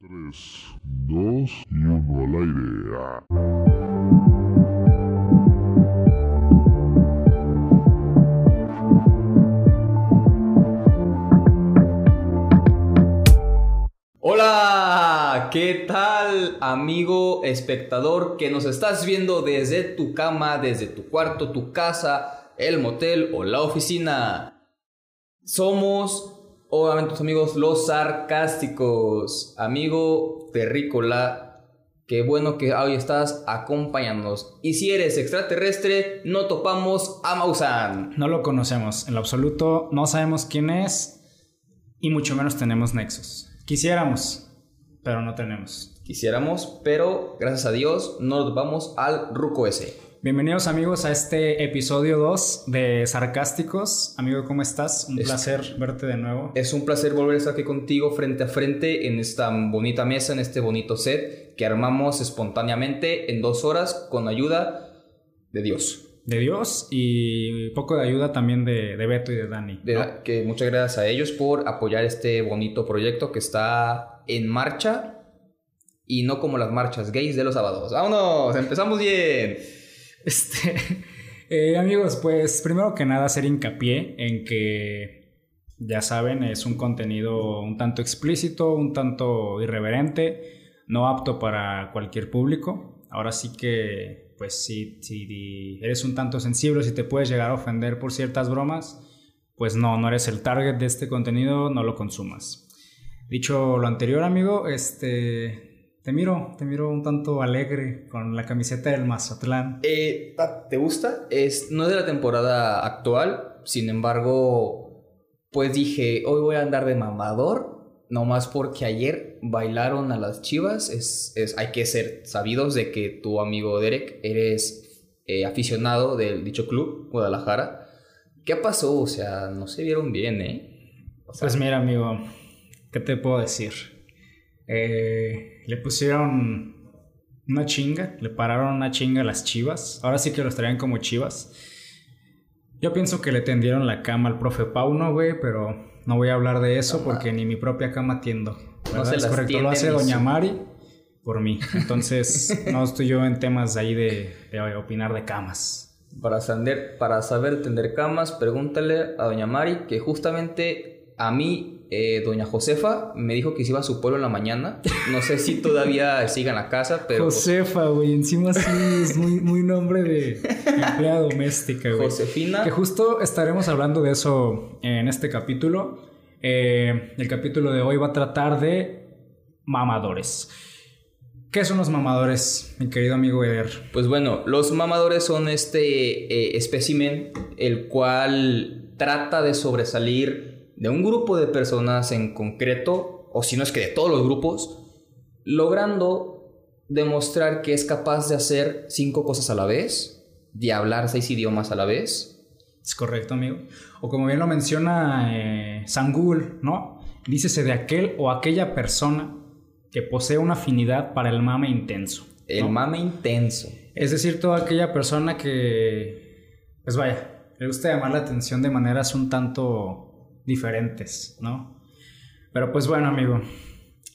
3, 2 y 1 al aire. Ah. Hola, ¿qué tal amigo espectador que nos estás viendo desde tu cama, desde tu cuarto, tu casa, el motel o la oficina? Somos, obviamente, tus amigos los sarcásticos. Amigo terrícola, qué bueno que hoy estás acompañándonos. Y si eres extraterrestre, no topamos a Mausan. No lo conocemos en lo absoluto, no sabemos quién es y mucho menos tenemos nexos. Quisiéramos, pero no tenemos. Quisiéramos, pero gracias a Dios no nos vamos al ruco ese. Bienvenidos amigos a este episodio 2 de Sarcásticos. Amigo, ¿cómo estás? Un Es- placer verte de nuevo. Es un placer volver a estar aquí contigo frente a frente en esta bonita mesa, en este bonito set que armamos espontáneamente en dos horas con ayuda de Dios. De Dios y poco de ayuda también de, de Beto y de Dani. De- ¿no? que muchas gracias a ellos por apoyar este bonito proyecto que está en marcha y no como las marchas gays de los sábados. ¡Vámonos! ¡Empezamos bien! Este, eh, amigos, pues primero que nada hacer hincapié en que, ya saben, es un contenido un tanto explícito, un tanto irreverente, no apto para cualquier público. Ahora sí que, pues si, si eres un tanto sensible, si te puedes llegar a ofender por ciertas bromas, pues no, no eres el target de este contenido, no lo consumas. Dicho lo anterior, amigo, este, te miro, te miro un tanto alegre con la camiseta del Mazatlán. Eh, ¿Te gusta? Es, no es de la temporada actual, sin embargo, pues dije, hoy voy a andar de mamador, nomás porque ayer bailaron a las chivas. Es, es- hay que ser sabidos de que tu amigo Derek eres eh, aficionado del dicho club, Guadalajara. ¿Qué pasó? O sea, no se vieron bien, ¿eh? O sea, Pues mira, amigo, ¿qué te puedo decir? Eh, le pusieron una chinga, le pararon una chinga a las chivas. Ahora sí que los traían como chivas. Yo pienso que le tendieron la cama al profe Pauno, güey, pero no voy a hablar de eso porque ni mi propia cama tiendo. No es correcto, lo hace Doña Mari por mí. Entonces, no estoy yo en temas ahí de, de opinar de camas. Para, saber, para saber tender camas, pregúntale a doña Mari que justamente a mí, eh, doña Josefa, me dijo que se iba a su pueblo en la mañana. No sé si todavía siga en la casa, pero Josefa, güey, encima sí es muy, muy nombre de empleada doméstica, güey. Josefina, Que justo estaremos hablando de eso en este capítulo. Eh, el capítulo de hoy va a tratar de mamadores. ¿Qué son los mamadores, mi querido amigo Eder? pues bueno, los mamadores son este eh, espécimen el cual trata de sobresalir de un grupo de personas en concreto, o si no es que de todos los grupos, logrando demostrar que es capaz de hacer cinco cosas a la vez, de hablar seis idiomas a la vez, Es correcto, amigo. O como bien lo menciona eh, San Google, ¿no? Dícese de aquel o aquella persona que posee una afinidad para el mame intenso. el mame intenso. Es decir, toda aquella persona que, pues vaya, le gusta llamar la atención de maneras un tanto diferentes, ¿no? Pero pues bueno, amigo,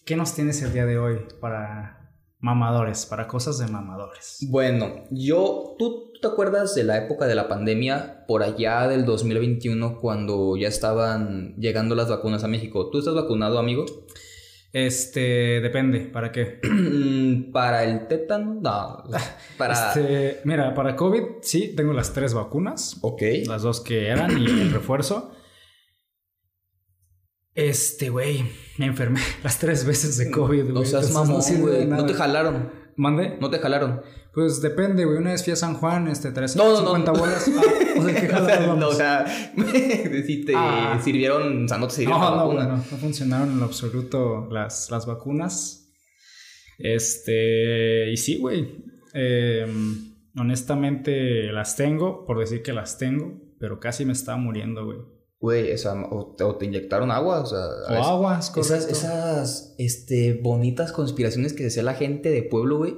¿qué nos tienes el día de hoy para mamadores, para cosas de mamadores? Bueno, yo, ¿tú, tú te acuerdas de la época de la pandemia, por allá del 2021, cuando ya estaban llegando las vacunas a México? ¿Tú estás vacunado, amigo? Este, depende, ¿para qué? para el tétano, no. Para. Este, mira, para COVID sí, tengo las tres vacunas, Ok. las dos que eran y el refuerzo. Este, güey, me enfermé las tres veces de COVID, güey. No seas mamón, güey. No te jalaron. ¿Mande? No te jalaron. Pues depende, güey. Una vez fui a San Juan, este, traes No, no, no, 50 no. bolas. Ah, o sea, ¿qué jaladas vamos? no, o sea, si te Ah. sirvieron, o sea, no te sirvieron no, la no, vacuna. no funcionaron en lo absoluto las, las vacunas. Este, y sí, güey. Eh, honestamente las tengo, por decir que las tengo, pero casi me estaba muriendo, güey. Güey, o, sea, o, te- o te inyectaron agua, o sea. O es- agua, es correcto. Esas, esas este, bonitas conspiraciones que decía la gente de pueblo, güey,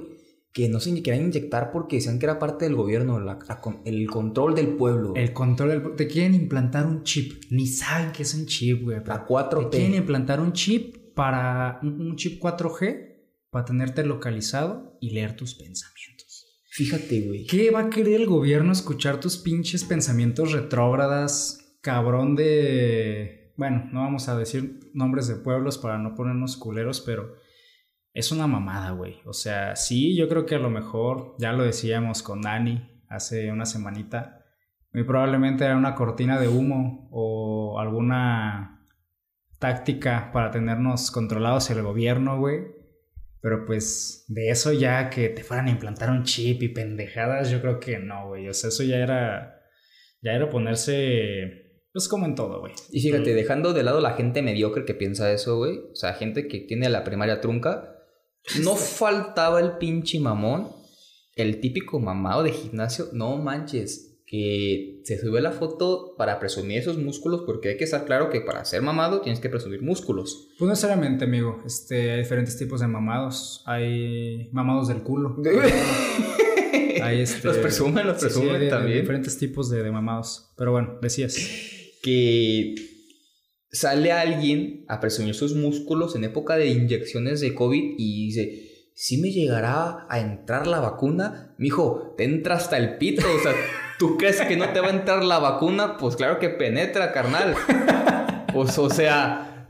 que no se querían inyectar porque decían que era parte del gobierno, la- el control del pueblo. El control del... Te quieren implantar un chip. Ni saben que es un chip, güey. la 4T. Te quieren implantar un chip para un chip 4G para tenerte localizado y leer tus pensamientos. Fíjate, güey. ¿Qué va a querer el gobierno escuchar tus pinches pensamientos retrógradas, cabrón de... Bueno, no vamos a decir nombres de pueblos para no ponernos culeros, pero es una mamada, güey. O sea, sí, yo creo que a lo mejor, ya lo decíamos con Dani hace una semanita, muy probablemente era una cortina de humo o alguna táctica para tenernos controlados el gobierno, güey. Pero pues de eso ya que te fueran a implantar un chip y pendejadas, yo creo que no, güey. O sea, eso ya era. Ya era ponerse. Pues como en todo, güey. Y fíjate, dejando de lado la gente mediocre que piensa eso, güey. O sea, gente que tiene la primaria trunca. No faltaba el pinche mamón. El típico mamado de gimnasio. No manches. Que se sube la foto para presumir esos músculos. Porque hay que estar claro que para ser mamado tienes que presumir músculos. Pues no necesariamente, amigo. Este, hay diferentes tipos de mamados. Hay mamados del culo. Hay este. Los presumen, los sí, sí, presumen hay también. diferentes tipos de, de mamados. Pero bueno, decías. Que sale alguien a presumir sus músculos en época de inyecciones de COVID y dice, si me llegará a entrar la vacuna, mijo, te entra hasta el pito, o sea, ¿tú crees que no te va a entrar la vacuna? Pues claro que penetra, carnal. Pues, o sea,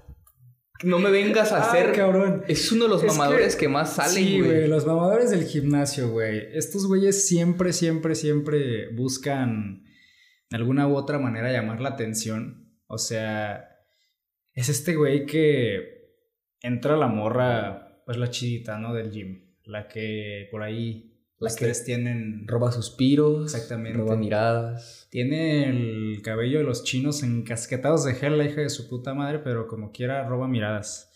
no me vengas a Ay, hacer... cabrón. Es uno de los Es mamadores que- que, más salen, Sí, güey. güey, los mamadores del gimnasio, güey. Estos güeyes siempre, siempre, siempre buscan de alguna u otra manera llamar la atención. O sea, es este güey que entra a la morra, pues la chidita, ¿no? Del gym. La que por ahí La los que tres tienen... Roba suspiros. Exactamente. Roba miradas. Tiene el cabello de los chinos encasquetados de gel, la hija de su puta madre, pero como quiera roba miradas.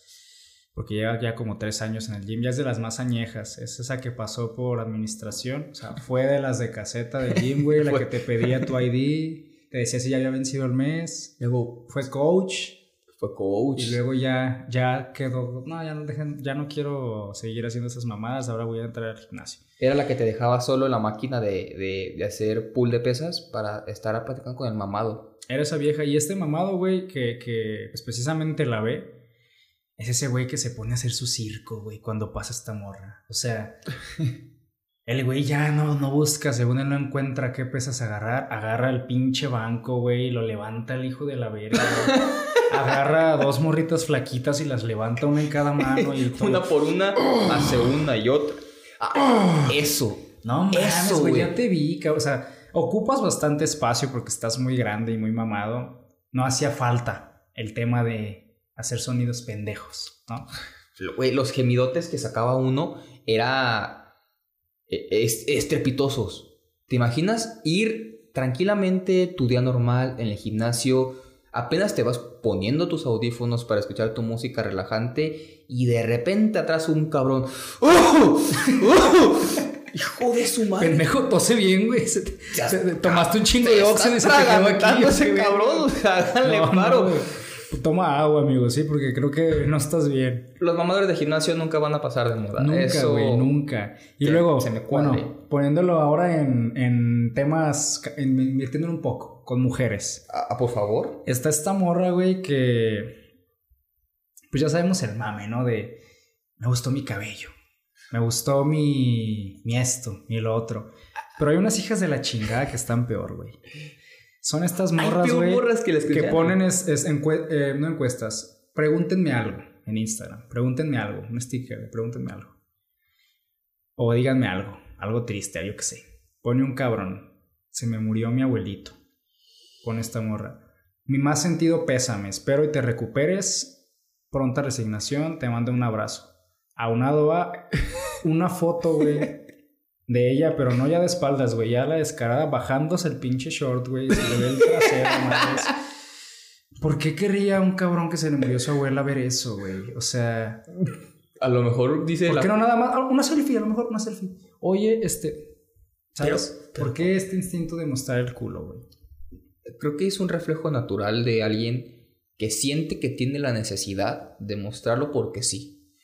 Porque lleva ya como tres años en el gym, ya es de las más añejas. Es esa que pasó por administración, o sea, fue de las de caseta del gym, güey, la que te pedía tu ID, te decía si ya había vencido el mes. Luego Fue coach fue coach. y luego ya, ya quedó, no, ya no, dejen, ya no quiero seguir haciendo esas mamadas, ahora voy a entrar al gimnasio. Era la que te dejaba solo en la máquina de, de, de hacer pool de pesas para estar a platicar con el mamado. Era esa vieja. Y este mamado, güey, que, que pues, precisamente la ve, es ese güey que se pone a hacer su circo, güey, cuando pasa esta morra. O sea, el güey ya no, no busca, según él no encuentra qué pesas agarrar, agarra el pinche banco, güey, y lo levanta el hijo de la verga. güey. Agarra dos morritas flaquitas y las levanta una en cada mano y todo. Una por una, hace una y otra. Ah, eso. No mames, Eso, güey, ya te vi, o sea, ocupas bastante espacio porque estás muy grande y muy mamado. No hacía falta el tema de hacer sonidos pendejos, ¿no? Los gemidotes que sacaba uno era es- estrepitosos. ¿Te imaginas ir tranquilamente tu día normal en el gimnasio? Apenas te vas poniendo tus audífonos para escuchar tu música relajante y de repente atrás un cabrón. ¡Oh! ¡Oh! ¡Hijo de su madre! Pendejo, tose bien, güey. Se te- Ya se- está- tomaste un chingo de óxido y se te quedó aquí. ese cabrón, o sea, háganle No, paro. Toma agua, amigo, sí, porque creo que no estás bien. Los mamadores de gimnasio nunca van a pasar de moda. Nunca, Eso- güey, nunca. Y luego, se me cuadre. bueno, poniéndolo ahora en, en temas, en- invirtiéndolo un poco con mujeres. Ah, ah, por favor. Está esta morra, güey, que. Pues ya sabemos el mame, ¿no? De. Me gustó mi cabello. Me gustó mi. Mi esto, mi lo otro. Pero hay unas hijas de la chingada que están peor, güey. Son estas morras, güey. que que ponen es, es encue- eh, no encuestas. Pregúntenme algo en Instagram. Pregúntenme algo. Un sticker pregúntenme algo. O díganme algo. Algo triste, yo qué sé. Pone un cabrón. Se me murió mi abuelito. Pone esta morra. Mi más sentido pésame. Espero y te recuperes. Pronta resignación. Te mando un abrazo. Aunado va una foto, güey. De ella, pero no ya de espaldas, güey. Ya la descarada bajándose el pinche short, güey. Se le ve el trasero, madres. ¿Por qué querría un cabrón que se le murió su abuela ver eso, güey? O sea, A lo mejor dice ¿por la- qué no nada más? Ah, Una selfie, a lo mejor una selfie. Oye, este. ¿Sabes? Pero- pero- ¿Por qué este instinto de mostrar el culo, güey? Creo que es un reflejo natural de alguien que siente que tiene la necesidad de mostrarlo porque sí.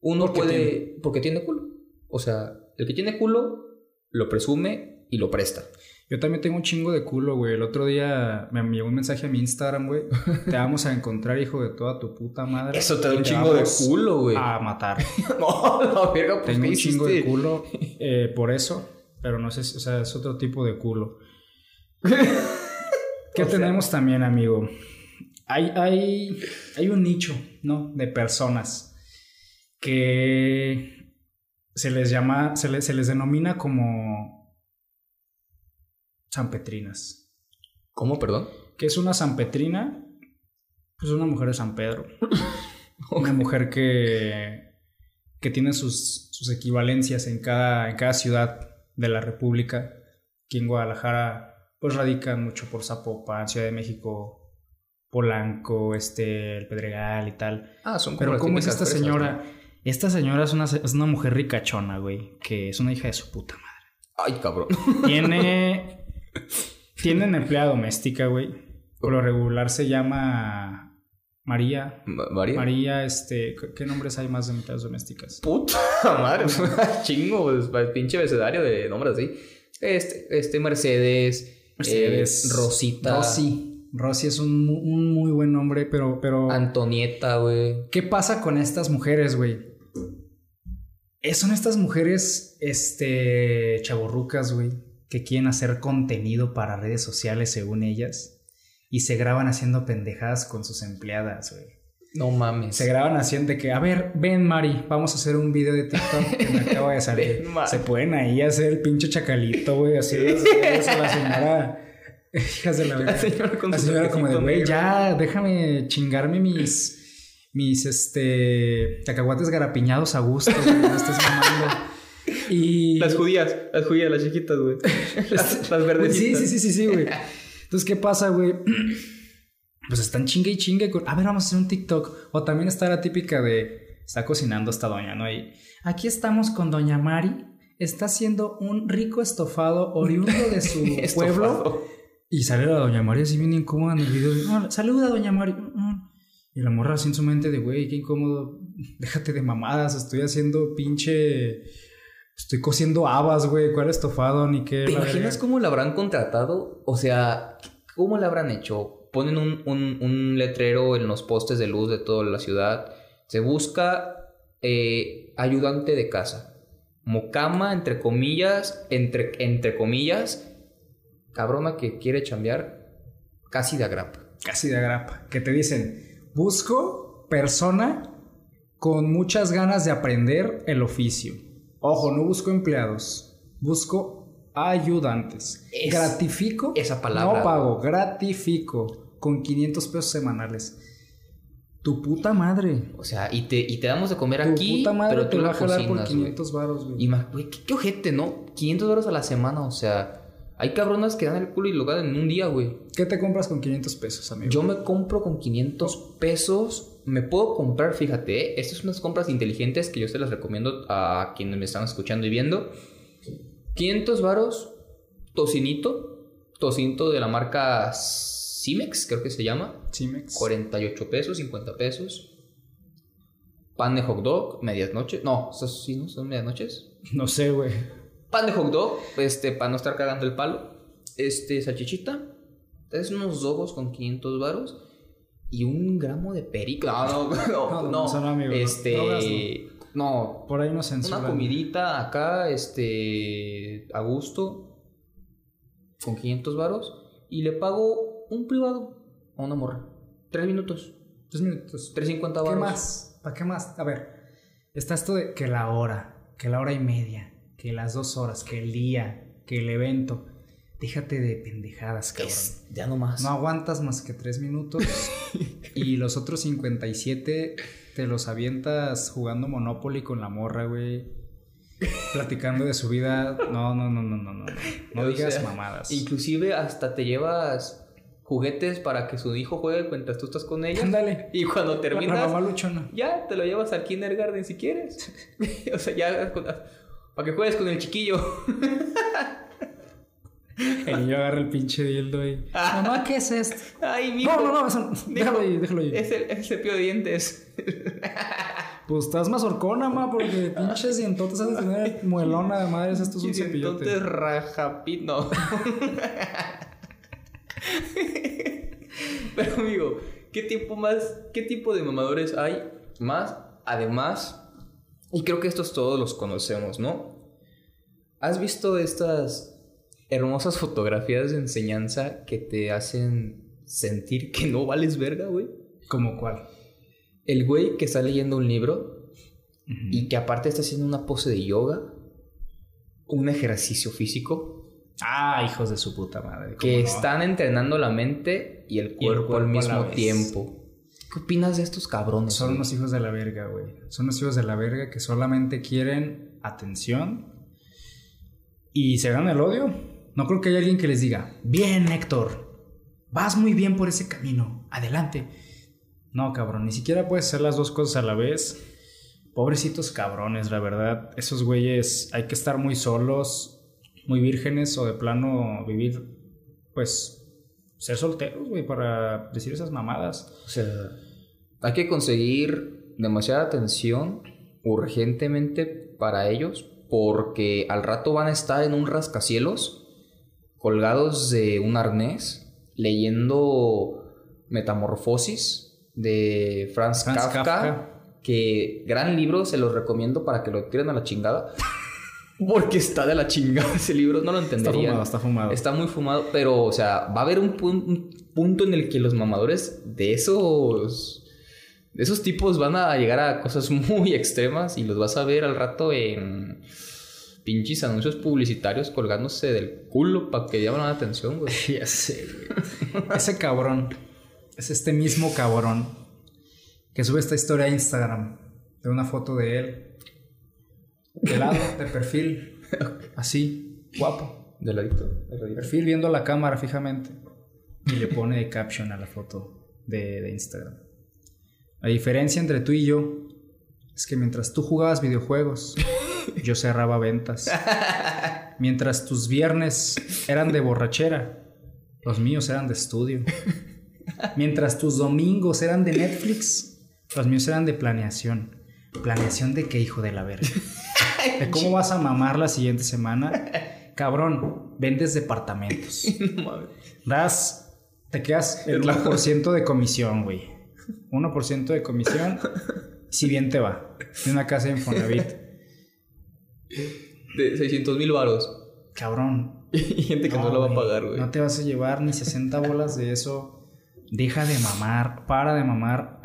Uno puede. tiene. Porque tiene culo. O sea, el que tiene culo lo presume y lo presta. Yo también tengo un chingo de culo, güey. El otro día me llegó un mensaje a mi Instagram, güey. Te vamos a encontrar, hijo de toda tu puta madre. Eso te da un chingo de culo, güey. A matar. no, la verga, pues Tengo ¿qué un chingo de culo eh, por eso, pero no sé, si- o sea, es otro tipo de culo. ¿Qué O sea- tenemos también, amigo? Hay, hay, hay un nicho, ¿no? De personas que se les llama, se les, se les denomina como sanpetrinas. ¿Cómo, perdón? ¿Qué es una sanpetrina? Pues una mujer de San Pedro. Una mujer que, que tiene sus, sus equivalencias en cada, en cada ciudad de la República. Aquí en Guadalajara, pues radican mucho por Zapopan, Ciudad de México, Polanco, este, el Pedregal y tal. Ah, son como Pero ¿cómo es esta fresas, señora? ¿no? Esta señora es una, es una mujer ricachona, güey, que es una hija de su puta madre. Ay, cabrón. Tiene. tiene una empleada doméstica, güey. Por lo regular se llama María. Ma- ¿María? María, este. ¿qué- ¿Qué nombres hay más de empleadas domésticas? Puta madre, chingo, pues, pinche abecedario de nombres así. Este, este Mercedes, Mercedes. eh, Rosita, Rosy. Rosy es un, un muy buen nombre, pero. pero Antonieta, güey. ¿Qué pasa con estas mujeres, güey? Eh, Son estas mujeres, este, chaborrucas, güey, que quieren hacer contenido para redes sociales según ellas y se graban haciendo pendejadas con sus empleadas, güey. No mames. Se graban haciendo de que, a ver, ven Mari, vamos a hacer un video de TikTok que me acaba de salir. Se pueden ahí hacer el pinche chacalito, güey, así es la señora. Hijas de la La señora con La señora como de, güey, negro". ya, déjame chingarme mis, mis, este, cacahuates garapiñados a gusto, güey, no estés mamando. Y... Las judías, las judías, las chiquitas, güey. las, las verdecitas. Sí, sí, sí, sí, sí, güey. Entonces, ¿qué pasa, güey? Pues están chingue y chingue con, a ver, vamos a hacer un TikTok. O también está la típica de, está cocinando esta doña, ¿no? Y aquí estamos con doña Mari, está haciendo un rico estofado oriundo de su pueblo. Y sale la doña Mari así bien incómoda en el video. de, "Ah, saluda, doña Mari. Y la morra así en su mente de, güey, qué incómodo. Déjate de mamadas, estoy haciendo pinche... Estoy cociendo habas, güey. ¿Cuál estofado? Ni qué. ¿Te imaginas verga. cómo la habrán contratado? O sea, ¿cómo la habrán hecho? Ponen un, un- un letrero en los postes de luz de toda la ciudad. Se busca eh, ayudante de casa. Mocama, entre comillas, entre, entre comillas, cabrona que quiere chambear casi de agrapa. Casi de agrapa. Que te dicen, busco persona con muchas ganas de aprender el oficio. Ojo, no busco empleados. Busco ayudantes. Es- gratifico. esa palabra. No pago, gratifico. Con 500 pesos semanales. Tu puta madre. O sea, y te, y te damos de comer Tu aquí, puta madre pero te tú va la a jalar por cocinas, güey. 500 varos, güey. ¿qué, qué ojete, ¿no? 500 dólares a la semana, o sea, hay cabronas que dan el culo y lo ganan en un día, güey. ¿Qué te compras con 500 pesos, amigo? Yo me compro con 500 pesos, me puedo comprar, fíjate, ¿eh? estas son unas compras inteligentes que yo se las recomiendo a quienes me están escuchando y viendo. 500 varos, tocinito, tocinto de la marca Cimex, creo que se llama. Cimex. 48 pesos, 50 pesos. Pan de hot dog, medias noches. No, ¿esos sí no son medias noches? No sé, güey. Pan de hot dog, este, para no estar cagando el palo. Este, salchichita. Es unos dogos con 500 varos. Y un gramo de perico. No, no, no. No, no, no ¿no? Este. No. Por ahí nos censuran. Una comidita acá, este. A gusto. Con 500 varos. Y le pago un privado a una morra. Tres minutos. Tres minutos. 350 ¿Qué varos. más? ¿Para qué más? A ver, está esto de que la hora, que la hora y media, que las dos horas, que el día, que el evento. Déjate de pendejadas, cabrón. Es, ya no más. No aguantas más que tres minutos y los otros 57 te los avientas jugando Monopoly con la morra, güey. Platicando de su vida. No, no, no, no, no, no. No O digas sea, mamadas. Inclusive hasta te llevas juguetes para que su hijo juegue mientras tú estás con ella. Ándale. Y cuando La terminas, mamá luchona. ya te lo llevas al kindergarten si quieres. o sea, ya para que juegues con el chiquillo. El niño agarra el pinche dildo y. Mamá, ¿qué es esto? Ay, mijo. No, no, no, eso- déjalo ahí, déjalo ahí. Es el, cepillo de dientes. Pues estás más horcona, ma, porque pinches dientotes has de tener muelona de madres. Esto es un cepillote. Entonces, rajapino. Pero amigo, ¿qué tipo más, qué tipo de mamadores hay más? Además, y creo que estos todos los conocemos, ¿no? ¿Has visto estas hermosas fotografías de enseñanza que te hacen sentir que no vales verga, güey? ¿Como cuál? El güey que está leyendo un libro y que aparte está haciendo una pose de yoga, un ejercicio físico, Ah, hijos de su puta madre. que están entrenando la mente y el Y el cuerpo, al mismo tiempo. ¿Qué opinas de estos cabrones? Son güey? unos hijos de la verga, güey. Son unos hijos de la verga que solamente quieren atención y se ganan el odio. No creo que haya alguien que les diga, bien, Héctor, vas muy bien por ese camino, adelante. No, cabrón, ni siquiera puedes hacer las dos cosas a la vez. Pobrecitos cabrones, la verdad. Esos güeyes hay que estar muy solos, muy vírgenes o de plano vivir, pues, ser solteros, güey, para decir esas mamadas. O sea, hay que conseguir demasiada atención urgentemente para ellos porque al rato van a estar en un rascacielos colgados de un arnés leyendo Metamorfosis de Franz, Franz Kafka, Kafka. que gran libro, se los recomiendo para que lo tiren a la chingada. Porque está de la chingada ese libro, no lo Está entendería. fumado, está fumado. Está muy fumado, pero, o sea, va a haber un, pun- un punto en el que los mamadores de esos. De esos tipos van a llegar a cosas muy extremas y los vas a ver al rato en pinches anuncios publicitarios colgándose del culo para que llamen la atención, güey. Ya sé, güey. Ese cabrón. Es este mismo cabrón que sube esta historia a Instagram de una foto de él. De lado, de perfil. Así, guapo. De ladito, de ladito. Perfil viendo la cámara fijamente. Y le pone de caption a la foto de, de Instagram. La diferencia entre tú y yo es que mientras tú jugabas videojuegos, yo cerraba ventas. Mientras tus viernes eran de borrachera, los míos eran de estudio. Mientras tus domingos eran de Netflix, los míos eran de planeación. ¿Planeación de qué, hijo de la verga? ¿De cómo vas a mamar la siguiente semana? Cabrón, vendes departamentos. No mames. Das, te quedas el 1% de comisión, güey. 1% de comisión, si bien te va. De una casa de Infonavit. De 600 mil varos. Cabrón. Y gente que no, lo va a pagar, güey. No te vas a llevar ni 60 bolas de eso. Deja de mamar, para de mamar.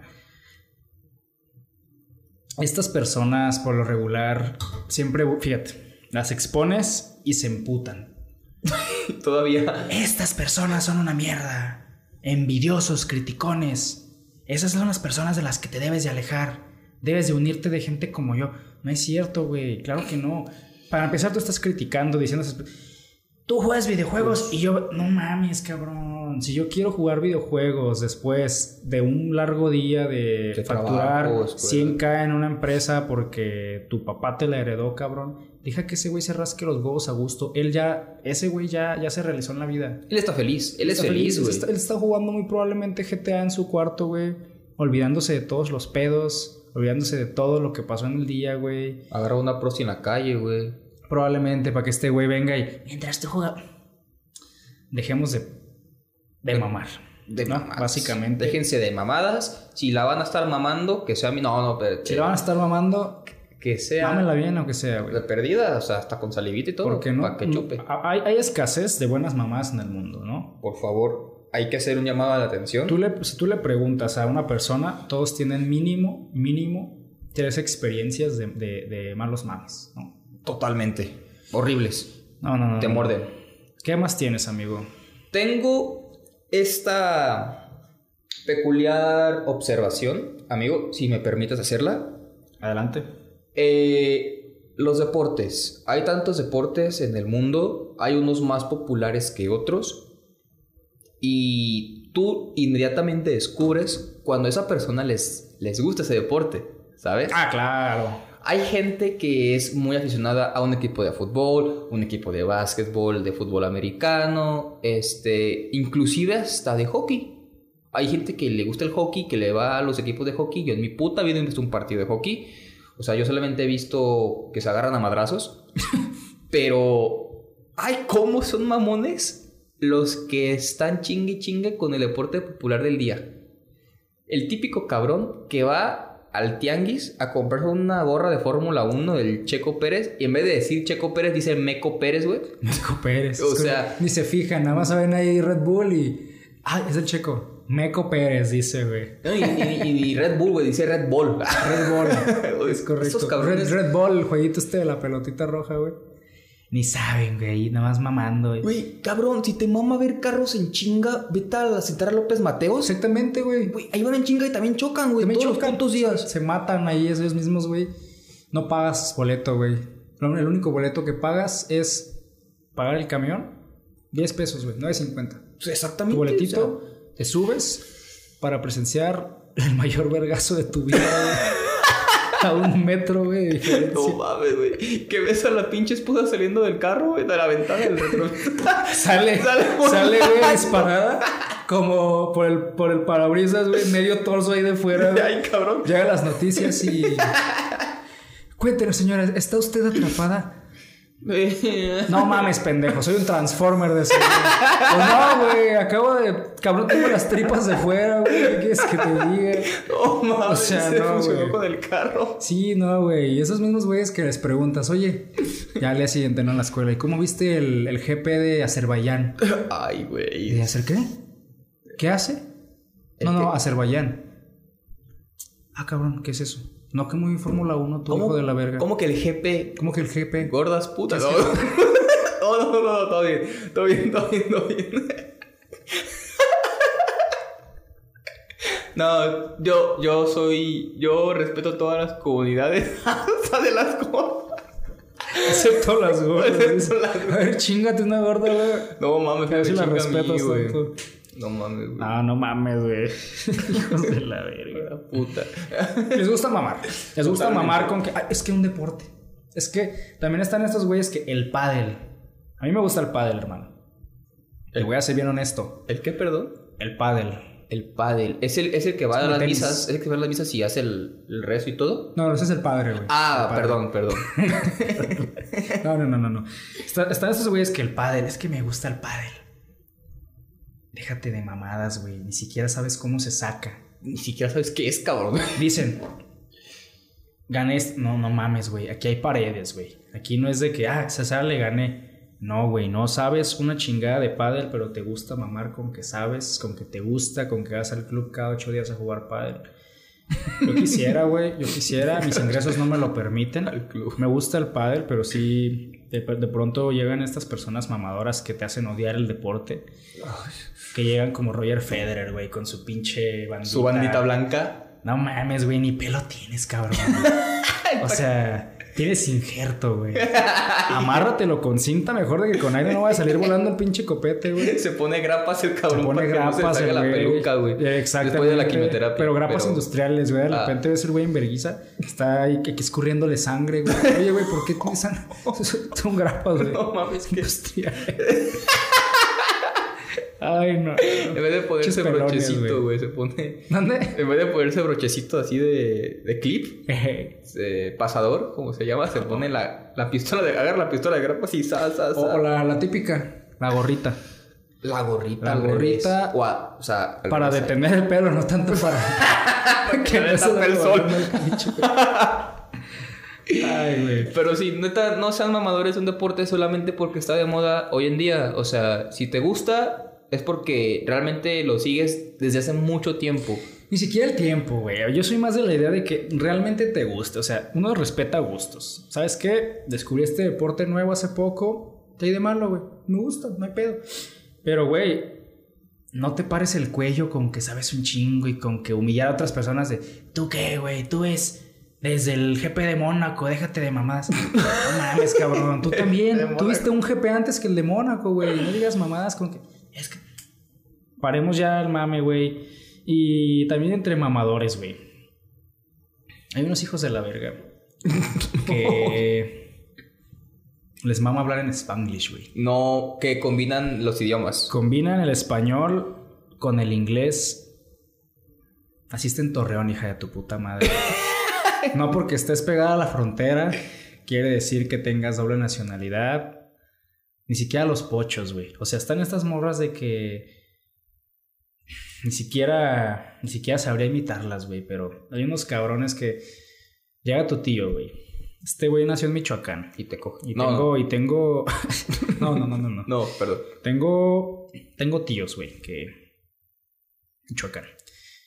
Estas personas, por lo regular, siempre, fíjate, las expones y se emputan. Todavía. Estas personas son una mierda. Envidiosos, criticones. Esas son las personas de las que te debes de alejar. Debes de unirte de gente como yo. No es cierto, güey. Claro que no. Para empezar, tú estás criticando, diciendo... esas- Tú juegas videojuegos y yo... No mames, cabrón. Si yo quiero jugar videojuegos después de un largo día de, De facturar trabajo, escuela. 100k en una empresa porque tu papá te la heredó, cabrón. Deja que ese güey se rasque los huevos a gusto. Él ya... Ese güey ya, ya se realizó en la vida. Él está feliz. Él es Está feliz, Él güey. está, él está jugando muy probablemente GTA en su cuarto, güey. Olvidándose de todos los pedos. Olvidándose de todo lo que pasó en el día, güey. Agarra una prosti en la calle, güey. Probablemente para que este güey venga y... Mientras tú juegas... Dejemos de... De mamar. De ¿no? mamadas. Básicamente. Déjense de mamadas. Si la van a estar mamando, que sea mi. No, no, pero. Si la van a estar mamando, Que sea. mámela bien aunque sea, güey. De perdida, o sea, hasta con salivita y todo. Porque no... Para que chupe. Hay, hay escasez de buenas mamás en el mundo, ¿no? Por favor, hay que hacer un llamado de atención. Tú le, si tú le preguntas a una persona, todos tienen mínimo, mínimo tres experiencias de, de- de malos mames, ¿no? Totalmente. Horribles. No, no, no. Te muerden. ¿Qué más tienes, amigo? Tengo esta peculiar observación, amigo, si me permites hacerla. Adelante. Eh, los deportes. Hay tantos deportes en el mundo, hay unos más populares que otros. Y tú inmediatamente descubres cuando a esa persona les, les gusta ese deporte, ¿sabes? Ah, claro. Hay gente que es muy aficionada a un equipo de fútbol, un equipo de básquetbol, de fútbol americano, este, inclusive hasta de hockey. Hay gente que le gusta el hockey, que le va a los equipos de hockey. Yo en mi puta vida he visto un partido de hockey. O sea, yo solamente he visto que se agarran a madrazos. Pero, ay, ¿cómo son mamones los que están chingue chingue con el deporte popular del día? El típico cabrón que va al tianguis a comprarse una gorra de Fórmula 1 del Checo Pérez y en vez de decir Checo Pérez dice Meco Pérez, güey. Meco Pérez. O sea- Ni se fijan, nada más saben ahí Red Bull y. Ah, es el checo. Meco Pérez, dice, güey. No, y, y- y Red Bull, güey, dice Red Bull. Red Bull. es correcto. Estos cabrones. Red, Red Bull, el jueguito este de la pelotita roja, güey. Ni saben, güey. Nada más mamando, güey. Güey, cabrón, si te mama ver carros en chinga, vete a la Central López Mateos. Exactamente, güey. Güey, ahí van en chinga y también chocan, güey. También Todos chocan. los días. Se matan ahí ellos mismos, güey. No pagas boleto, güey. El único boleto que pagas es pagar el camión. 10 pesos, güey. 9.50. Pues exactamente. Tu boletito, o sea, te subes para presenciar el mayor vergazo de tu vida, güey. A un metro, güey, de diferencia. No mames, güey. Que ves a la pinche esposa saliendo del carro, güey, de la ventana del retrovisor. Sale, Sale sale, güey, disparada. Como por el, por el parabrisas, güey, medio torso ahí de fuera. güey. Ay, cabrón. Llega las noticias y. Cuéntenos, señora, ¿está usted atrapada? No mames, pendejo, soy un transformer de ese. güey. Pues no, güey, acabo de. Cabrón, tengo las tripas de fuera, güey. ¿Qué quieres que te diga? No mames, O sea, se no, funcionó güey. con el carro. Sí, no, güey. Y esos mismos güeyes que les preguntas, oye, ya al día siguiente, ¿no? En la escuela, ¿y cómo viste el, el GP de Azerbaiyán? Ay, ¿De güey. hacer qué? ¿Qué hace? No, ¿El no? Azerbaiyán. Ah, cabrón, ¿qué es eso? No, que muy Fórmula 1, tu hijo de la verga. ¿Cómo que el GP? ¿Cómo que el GP? Gordas putas. ¿Qué No, no, no, no, todo bien. Todo bien, todo bien, todo bien. No, yo, yo soy. Yo respeto todas las comunidades. Hasta de las gordas. Excepto las gordas. Excepto las A ver, chingate una gorda, güey. No mames, me la respetas mí, güey. No mames, güey. No, no mames, güey. Hijos de la verga. La puta. Les gusta mamar. Les gusta Totalmente. mamar con que. "Ay, es que un deporte. Es que también están estos güeyes que el pádel. A mí me gusta el pádel, hermano. Le voy a ser bien honesto. ¿El qué, perdón? El pádel. El pádel. ¿Es el, es el que va Es a las tenis. misas. ¿Es el que va a las misas y hace el, el rezo y todo? No, ese es el padre, güey. Ah, El padre. perdón, perdón. No, no, no, no, no. Está- están estos güeyes que el pádel, es que me gusta el pádel. Déjate de mamadas, güey. Ni siquiera sabes cómo se saca. Ni siquiera sabes qué es, cabrón. Dicen, gané. No, no mames, güey. Aquí hay paredes, güey. Aquí no es de que, ah, César le gané. No, güey, no sabes una chingada de pádel, pero te gusta mamar con que sabes, con que te gusta, con que vas al club cada ocho días a jugar pádel. Yo quisiera, güey, yo quisiera, mis ingresos no me lo permiten. Al club. Me gusta el pádel, pero sí, de, de pronto llegan estas personas mamadoras que te hacen odiar el deporte. Que llegan como Roger Federer, güey, con su pinche bandita. Su bandita blanca. No mames, güey, ni pelo tienes, cabrón. o sea, tienes injerto, güey. Amárratelo con cinta mejor de que con aire no vaya a salir volando el pinche copete, güey. Se pone grapas el Se cabrón pone para que no grapas se el la peluca, güey. Exactamente. Después de la quimioterapia. Pero grapas industriales, güey. De Ah. repente ves el güey en verguiza. Está ahí que, que escurriéndole sangre, güey. Oye, güey, ¿por qué tienes sangre? Son grapas, güey. No mames, que Industriales. Ay, no. en vez de ponerse brochecito, güey. se pone. ¿Dónde? En vez de ponerse brochecito así de, de clip, pasador, como se llama, se pone la, la pistola de. Agarra la pistola de grapas y sa, sa, sa. O, la, la típica, la gorrita. La gorrita. La gorrita- O, a- o sea, Para revés. detener el pelo, no tanto para que no se el sol. el. Ay, güey. Pero sí, neta, no sean mamadores de un deporte solamente porque está de moda hoy en día. O sea, si te gusta, es porque realmente lo sigues desde hace mucho tiempo. Ni siquiera el tiempo, güey. Yo soy más de la idea de que realmente te guste. O sea, uno respeta gustos. ¿Sabes qué? Descubrí este deporte nuevo hace poco. ¿Qué hay de malo, güey? Me gusta, no hay pedo. Pero, güey, no te pares el cuello con que sabes un chingo y con que humillar a otras personas de, ¿tú qué, güey? Tú es desde el GP de Mónaco, déjate de mamadas. No mames, cabrón. Tú también tuviste un GP antes que el de Mónaco, güey. No digas mamadas con que, es que Paremos ya el mame, güey. Y también entre mamadores, güey. Hay unos hijos de la verga que les mama hablar en spanglish, güey. No, que combinan los idiomas. Combinan el español con el inglés. Asiste en Torreón, hija de tu puta madre. no porque estés pegada a la frontera, quiere decir que tengas doble nacionalidad. Ni siquiera los pochos, güey. O sea, están estas morras de que ni siquiera, ni siquiera sabría imitarlas, güey, pero hay unos cabrones que llega tu tío, güey. Este güey nació en Michoacán. Y te coge. Y no, tengo, y tengo. no, no, no, no, no. no, perdón. Tengo. Tengo tíos, güey, que. Michoacán.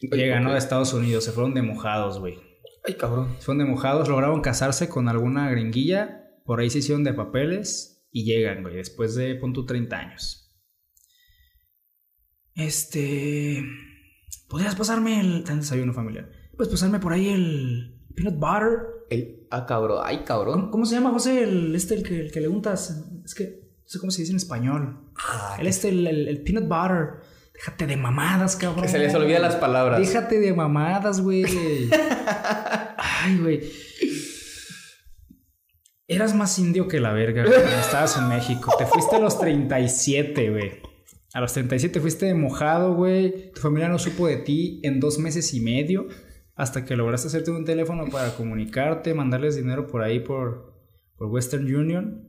Llegan, ¿no? De Estados Unidos. Se fueron de mojados, güey. Ay, cabrón. Se fueron de mojados, lograron casarse con alguna gringuilla. Por ahí se hicieron de papeles. Y llegan, güey, después de punto 30 años. Este. ¿Podrías pasarme el. Tan desayuno familiar. ¿Puedes pasarme por ahí el. Peanut butter? El, ah, cabrón. Ay, ¿Cómo, cabrón. cómo se llama, José? El, este, el que, el que le untas. Es que. No sé cómo se dice en español. Ah, El este, el, el- el peanut butter. Déjate de mamadas, cabrón. que se les olvidan las palabras. Déjate de mamadas, güey. Ay, güey. Eras más indio que la verga, güey. cuando Estabas en México. Te fuiste a los 37, güey. A los 37 fuiste de mojado, güey. Tu familia no supo de ti en dos meses y medio. Hasta que lograste hacerte un teléfono para comunicarte, mandarles dinero por ahí por, por Western Union.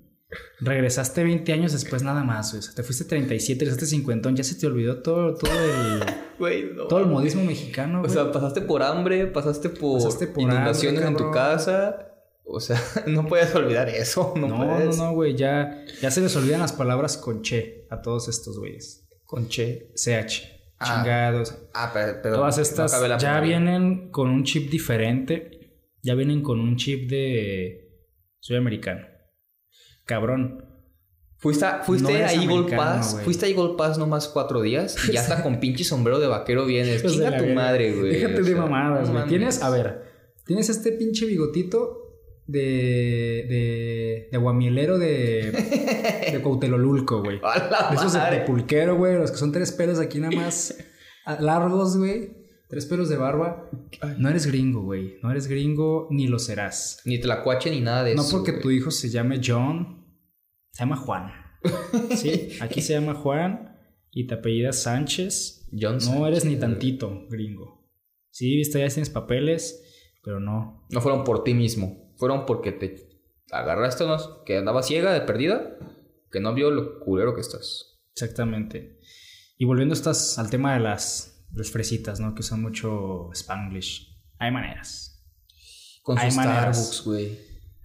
Regresaste 20 años después nada más, güey. O sea, te fuiste 37, regresaste 50. Ya se te olvidó todo, todo el, Güey, no. todo el modismo mexicano, O güey. sea, pasaste por hambre, pasaste por Pasaste por inundaciones hambre, en tu casa. O sea, no puedes olvidar eso. No, No, no, puedes. no, güey, ya, ya se les olvidan las palabras con che a todos estos güeyes. Con Che. CH, Ah. chingados. Ah, pero. pero Todas no estas ya vienen con un chip diferente. Ya vienen con un chip de. Soy americano. Cabrón. Fuiste, a- fuiste No a Eagle Pass. Fuiste a Eagle Pass nomás cuatro días. Y ya hasta con pinche sombrero de vaquero vienes. Chinga tu madre, güey. Déjate O de mamadas, no güey. Tienes, a ver, tienes este pinche bigotito de. de. de guamielero de. de Cuautelolulco, güey. De esos de, madre. de pulquero, güey. Los que son tres pelos aquí nada más largos, güey. Tres pelos de barba. No eres gringo, güey. No eres gringo ni lo serás. Ni tlacuache ni nada de No eso. porque güey. tu hijo se llame John. Se llama Juan. Sí, aquí se llama Juan y te apellidas Sánchez. Johnson. No eres ni tantito gringo. Sí, viste, ya tienes papeles, pero no. No fueron por ti mismo. Fueron porque te agarraste unos que andaba ciega de perdida. Que no vio lo culero que estás. Exactamente. Y volviendo estas, al tema de las, las fresitas, ¿no? Que usan mucho Spanglish. Hay maneras. Con Hay maneras. Starbucks, güey.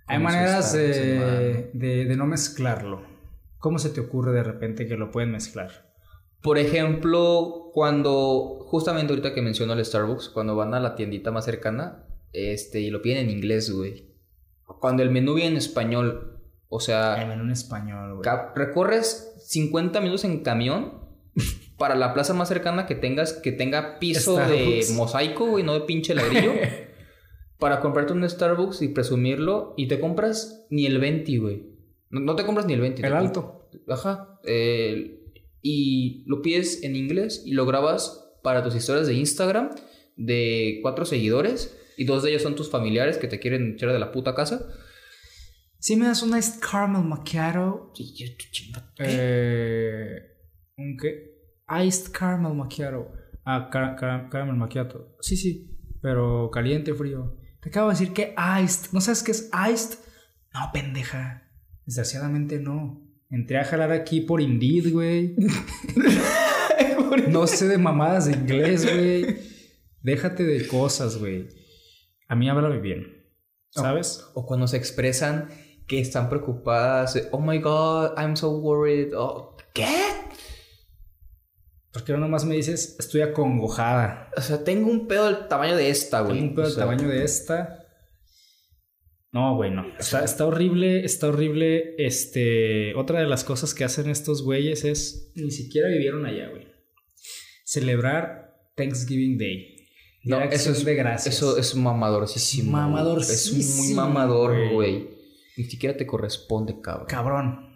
Hay maneras de, de, de no mezclarlo. ¿Cómo se te ocurre de repente que lo pueden mezclar? Por ejemplo, cuando justamente ahorita que menciono el Starbucks, cuando van a la tiendita más cercana, este, y lo piden en inglés, güey. Cuando el menú viene en español, o sea, En un español, güey. recorres 50 minutos en camión para la plaza más cercana que tengas, que tenga piso de mosaico, güey, no de pinche ladrillo. para comprarte un Starbucks y presumirlo, y te compras ni el 20, güey. No, no te compras ni el 20. El alto. Ajá. el- y lo pides en inglés y lo grabas para tus historias de Instagram de cuatro seguidores y dos de ellos son tus familiares que te quieren echar de la puta casa. Si me das un iced caramel macchiato. Eh, ¿Un qué? Iced caramel macchiato. Ah, cara- cara- caramel macchiato. Sí, sí. Pero caliente, frío. Te acabo de decir que iced. ¿No sabes qué es iced? No, pendeja. Desgraciadamente no. Entré a jalar aquí por Indeed, güey. No sé de mamadas de inglés, güey. Déjate de cosas, güey. A mí háblame bien. ¿Sabes? O cuando se expresan que están preocupadas. Oh my god, I'm so worried. Oh, ¿Qué? ¿Por qué no nomás me dices, estoy acongojada? O sea, tengo un pedo del tamaño de esta, güey. Tengo un pedo O del tamaño de esta. No, güey, no. Está, está horrible, está horrible. Este, otra de las cosas que hacen estos güeyes es ni siquiera vivieron allá, güey. Celebrar Thanksgiving Day. No, eso es, de gracias. eso es mamadorcísimo. Mamadorcísimo, Es muy mamador, güey. Ni siquiera te corresponde, cabrón. Cabrón.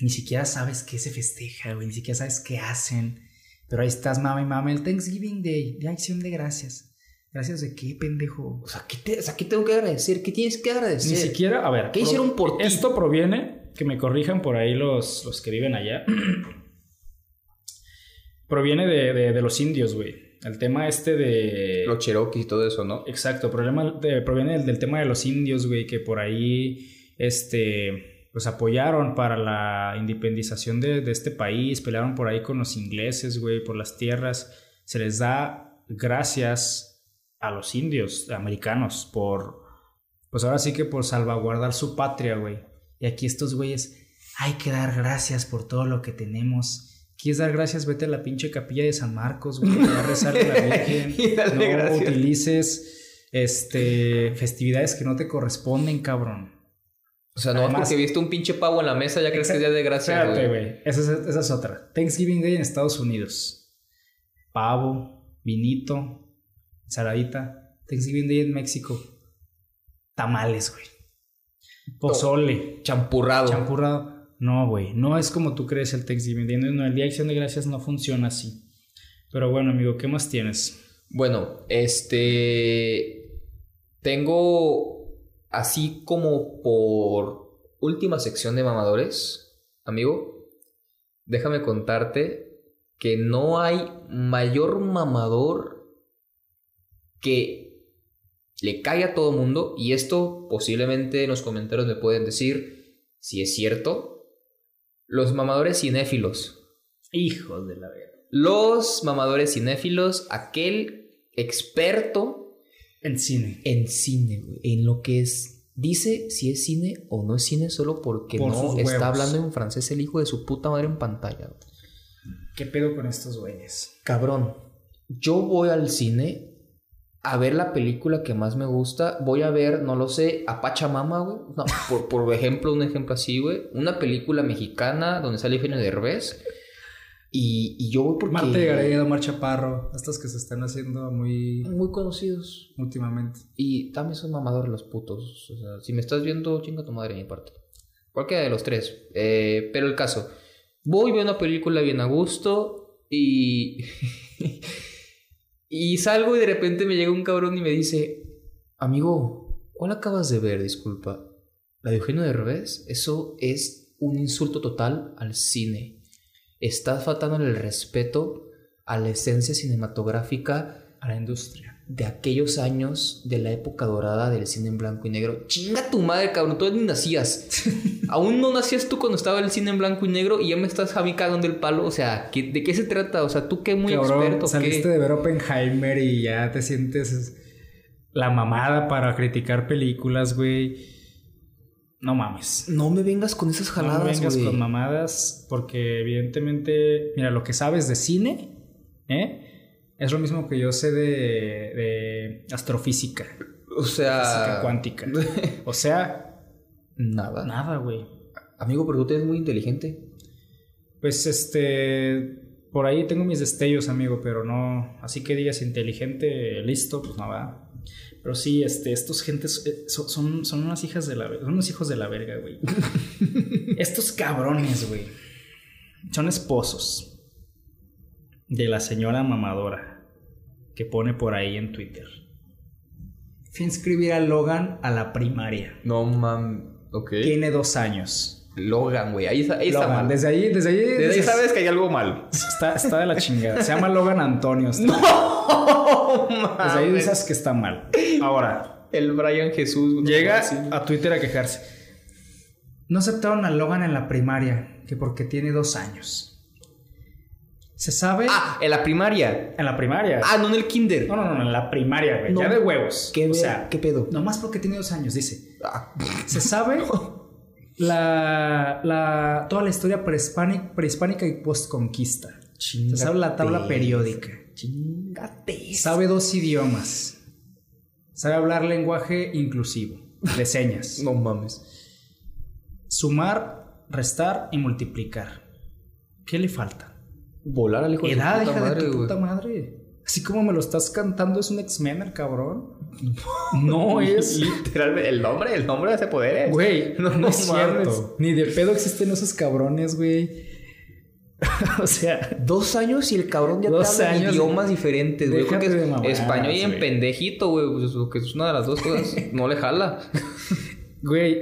Ni siquiera sabes qué se festeja, güey. Ni siquiera sabes qué hacen. Pero ahí estás, mami, mami, el Thanksgiving Day, de acción de gracias. ¿Gracias de qué, pendejo? O sea, ¿qué, te- o sea, ¿qué tengo que agradecer? ¿Qué tienes que agradecer? Ni siquiera, a ver. ¿Qué hicieron por ti? Esto proviene, que me corrijan por ahí los, los que viven allá. proviene de, de- de los indios, güey. El tema este de. Los Cherokees y todo eso, ¿no? Exacto, problema de- proviene del, del tema de los indios, güey, que por ahí, este, pues apoyaron para la independización de, de este país, pelearon por ahí con los ingleses, güey, por las tierras. Se les da gracias a los indios americanos por, pues ahora sí que por salvaguardar su patria, güey. Y aquí estos güeyes, hay que dar gracias por todo lo que tenemos. ¿Quieres dar gracias? Vete a la pinche capilla de San Marcos, güey, a rezarle a la Virgen. Y dale no gracias. utilices este, festividades que no te corresponden, cabrón. O sea, no Además- porque viste un pinche pavo en la mesa ya crees que es día de gracia, Espérate, güey. güey. Esa es, esa es otra. Thanksgiving Day en Estados Unidos. Pavo, vinito, ensaladita. Thanksgiving Day en México. Tamales, güey. Pozole. Champurrado. Champurrado. No, güey. No es como tú crees el Thanksgiving. No, el Día de Acción de Gracias no funciona así. Pero bueno, amigo, ¿qué más tienes? Bueno, este. Tengo así como por última sección de mamadores, amigo. Déjame contarte que no hay mayor mamador que le cae a todo mundo. Y esto posiblemente en los comentarios me pueden decir si es cierto. Los mamadores cinéfilos. Hijos de la verga. Los mamadores cinéfilos, aquel experto En cine. en cine, güey, en lo que es. Dice si es cine o no es cine solo porque Por no está hablando en francés el hijo de su puta madre en pantalla. güey. ¿Qué pedo con estos güeyes? Cabrón, yo voy al cine a ver la película que más me gusta. Voy a ver, no lo sé, a Pachamama, güey. No, por, por ejemplo, un ejemplo así, güey. Una película mexicana donde sale Eugenio Derbez. Y, y yo voy porque... Marte de Gareda, Omar Chaparro. Estas que se están haciendo muy Muy conocidos. últimamente. Y también son mamadores los putos. O sea, si me estás viendo, chinga tu madre de mi parte. Cualquiera de los tres. Eh, pero el caso. Voy, veo una película bien a gusto y... y salgo y de repente me llega un cabrón y me dice, amigo, ¿cuál acabas de ver? Disculpa. ¿La de Eugenio Derbez? Eso es un insulto total al cine. Estás faltando el respeto a la esencia cinematográfica A la industria. De aquellos años de la época dorada del cine en blanco y negro. Chinga tu madre, cabrón, tú ni nacías. Aún no nacías tú cuando estaba el cine en blanco y negro y ya me estás a mí cagando el palo. O sea, ¿qué- ¿de qué se trata? O sea, tú qué muy Cabrón, experto. ¿qué? saliste de ver Oppenheimer y ya te sientes la mamada para criticar películas, güey. No mames. No me vengas con esas No jaladas, me vengas con mamadas porque evidentemente, mira, lo que sabes de cine, ¿eh? Es lo mismo que yo sé de, de astrofísica, O sea... física cuántica. O sea, Nada. nada, güey. Amigo, pero tú eres muy inteligente. Pues este, por ahí tengo mis destellos, amigo, pero no, así que digas inteligente, listo, pues no va. Pero sí, este, estos gentes eh, son, son, son unas hijas de la, son unos hijos de la verga, güey. estos cabrones, güey, son esposos de la señora mamadora que pone por ahí en Twitter. Fui a inscribir a Logan a la primaria. No, mam... Ok. Tiene dos años. Logan, güey. Ahí, está- ahí mal. desde ahí, desde ahí, Desde ahí desde- sabes que hay algo mal. Está, está de la chingada. Se llama Logan Antonio. Está- No, Desde ahí mames. dices que está mal. Ahora, El Brian Jesús. llega a Twitter a quejarse. No aceptaron a Logan en la primaria, que porque tiene dos años. ¿Se sabe? Ah, en la primaria. En la primaria. Ah, no en el kinder. No, no, no, en la primaria, güey. No. Ya de huevos. ¿Qué, o sea, ¿Qué pedo? nomás porque tiene dos años, dice. Ah, ¿Se sabe la, la, toda la historia prehispánica, prehispánica y postconquista? Se sabe la tabla periódica. chingate. Sabe dos idiomas. Sabe hablar lenguaje inclusivo, de señas. No mames. Sumar, restar y multiplicar. ¿Qué le falta? Volar al hijo Edad, de su puta madre, de tu puta madre. Así como me lo estás cantando, es un X-Men el cabrón. No es. Literalmente, el nombre, el nombre de ese poder es. Güey, no, No es cierto. Ni de pedo existen esos cabrones, güey. o sea, Dos años y el cabrón ya Dos te habla años. idiomas diferentes, güey. Creo que es español y en güey. pendejito, güey. Pues, que es una de las dos cosas. No le jala. güey,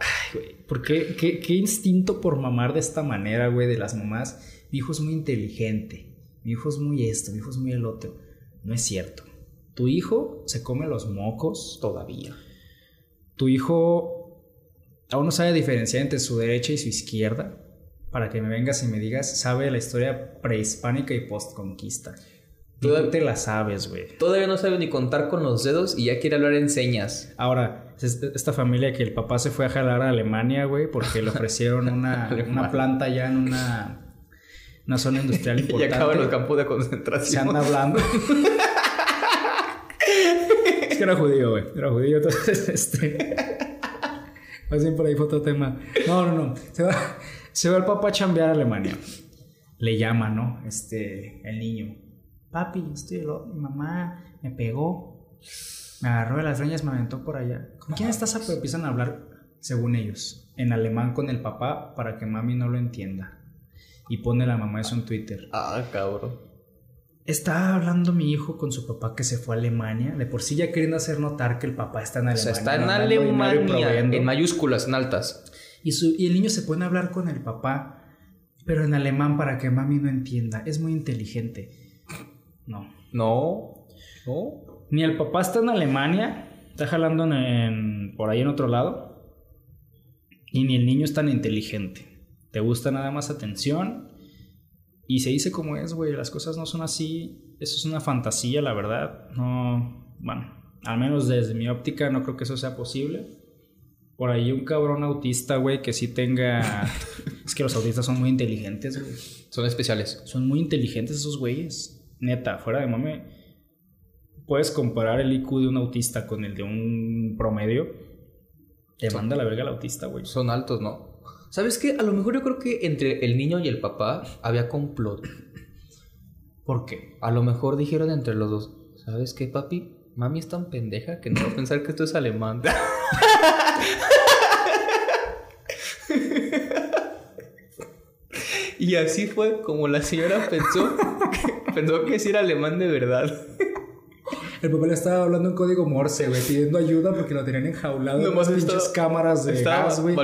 ay, güey, ¿por qué, qué, qué instinto por mamar de esta manera, güey, de las mamás? Mi hijo es muy inteligente, mi hijo es muy esto, mi hijo es muy el otro. No es cierto. Tu hijo se come los mocos, Todavía. tu hijo aún no sabe diferenciar entre su derecha y su izquierda. Para que me vengas y me digas, sabe la historia prehispánica y postconquista. Tú Toda- te la sabes, güey. Todavía no sabe ni contar con los dedos y ya quiere hablar en señas. Ahora, es esta familia que el papá se fue a jalar a Alemania, güey, porque le ofrecieron una, una planta ya en una, una zona industrial Y importante. acaba en los campos de Se concentración. anda hablando. es que era judío, güey. Era judío, entonces, este... Más bien por ahí fue otro tema. No, no, no. Se va, se va el papá a chambear a Alemania. Le llama, ¿no? Este, el niño. Papi, estoy lo- mi mamá me pegó. Me agarró de las greñas, me aventó por allá. ¿Con quién estás? Pero empiezan a hablar, según ellos, en alemán con el papá para que mami no lo entienda. Y pone la mamá eso en Twitter. Ah, cabrón. Está hablando mi hijo con su papá que se fue a Alemania, de por sí ya queriendo hacer notar que el papá está en O Alemania. sea, está en Alemania. En mayúsculas, en altas. y, su- y el niño se pone a hablar con el papá, pero en alemán para que mami no entienda. Es muy inteligente. No. No. No. Ni el papá está en Alemania, está jalando en, en- por ahí en otro lado, y ni el niño es tan inteligente. Te gusta nada más atención, y se dice como es, güey, las cosas no son así, eso es una fantasía, la verdad. No, bueno, al menos desde mi óptica no creo que eso sea posible. Por ahí un cabrón autista, güey, que sí tenga... es que los autistas son muy inteligentes, güey. Son especiales. Son muy inteligentes esos güeyes. Neta, fuera de mame. Puedes comparar el IQ de un autista con el de un promedio. Te manda la verga el autista, güey. Son altos, ¿no? ¿Sabes qué? A lo mejor yo creo que entre el niño y el papá había complot. ¿Por qué? A lo mejor dijeron entre los dos, ¿sabes qué, papi? Mami es tan pendeja que no va a pensar que esto es alemán. y así fue como la señora pensó, pensó que sí era alemán de verdad. El papá le estaba hablando en código Morse, güey, pidiendo ayuda porque lo tenían enjaulado en Nomás unas pinches cámaras de Estaba gas, güey.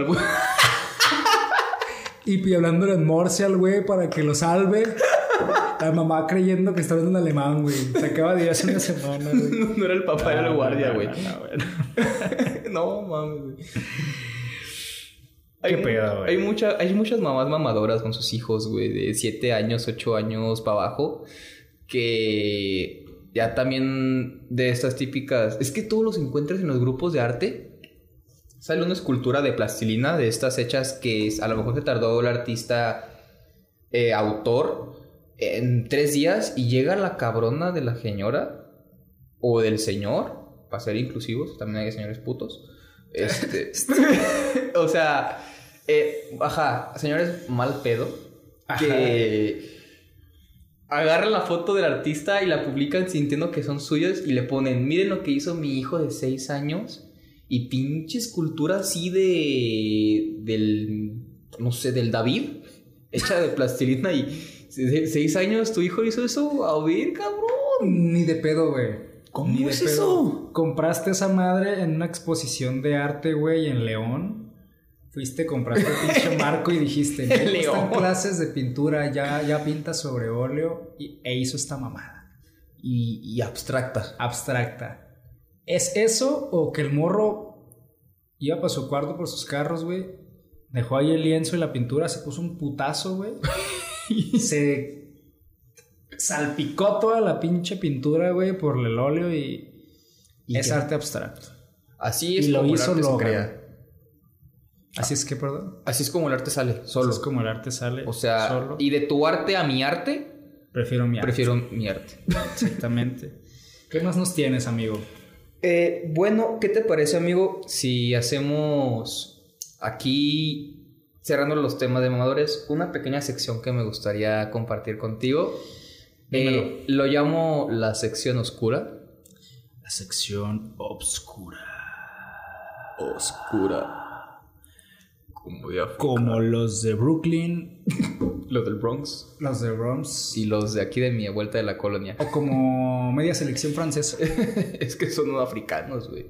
Y hablándole en Morse al güey para que lo salve. La mamá creyendo que está hablando en alemán, güey. Se acaba de ir hace una semana, güey. No era el papá, era el guardia, No, güey. no, no, mames, güey. Qué mu- pedo, güey. Hay, mucha, hay muchas mamás mamadoras con sus hijos, güey, de 7 años, 8 años para abajo, que ya también de estas típicas... Es que todos los encuentras en los grupos de arte. Sale una escultura de plastilina de estas hechas que es- a lo mejor se tardó el artista eh, autor en tres días y llega la cabrona de la señora o del señor, para ser inclusivos, también hay señores putos. Este, o sea, eh, ajá, señores mal pedo, que agarran la foto del artista y la publican sintiendo que son suyos y le ponen, miren lo que hizo mi hijo de seis años y pinche escultura así de, del, no sé, del David, hecha de plastilina y se- seis años tu hijo hizo eso, a ver, cabrón. Ni de pedo, güey. ¿Cómo Ni de es pedo. eso? Compraste esa madre en una exposición de arte, güey, en León. Fuiste, compraste el pinche marco y dijiste, En "Me gustan León. clases de pintura, ya, ya pinta sobre óleo y, e hizo esta mamada. Y, y abstracta. Abstracta. ¿Es eso o que el morro iba para su cuarto por sus carros, güey? Dejó ahí el lienzo y la pintura, se puso un putazo, güey. se salpicó toda la pinche pintura, güey, por el óleo y, ¿Y es qué? arte abstracto. Así Y es lo como hizo el arte se crea. Así es que, perdón. Así es como el arte sale, Solo solo. es como el arte sale. O sea, solo. y de tu arte a mi arte, prefiero mi arte. prefiero mi arte. Exactamente. ¿Qué más nos tienes, amigo? Eh, bueno, ¿qué te parece, amigo? Si hacemos aquí, cerrando los temas de mamadores, una pequeña sección que me gustaría compartir contigo. Dímelo. Eh, lo llamo la sección oscura. La sección obscura. Oscura. Como de África. como los de Brooklyn, Los del Bronx. los de Bronx, Y los de aquí de mi vuelta de la colonia. o como media selección francesa. es que son africanos, güey.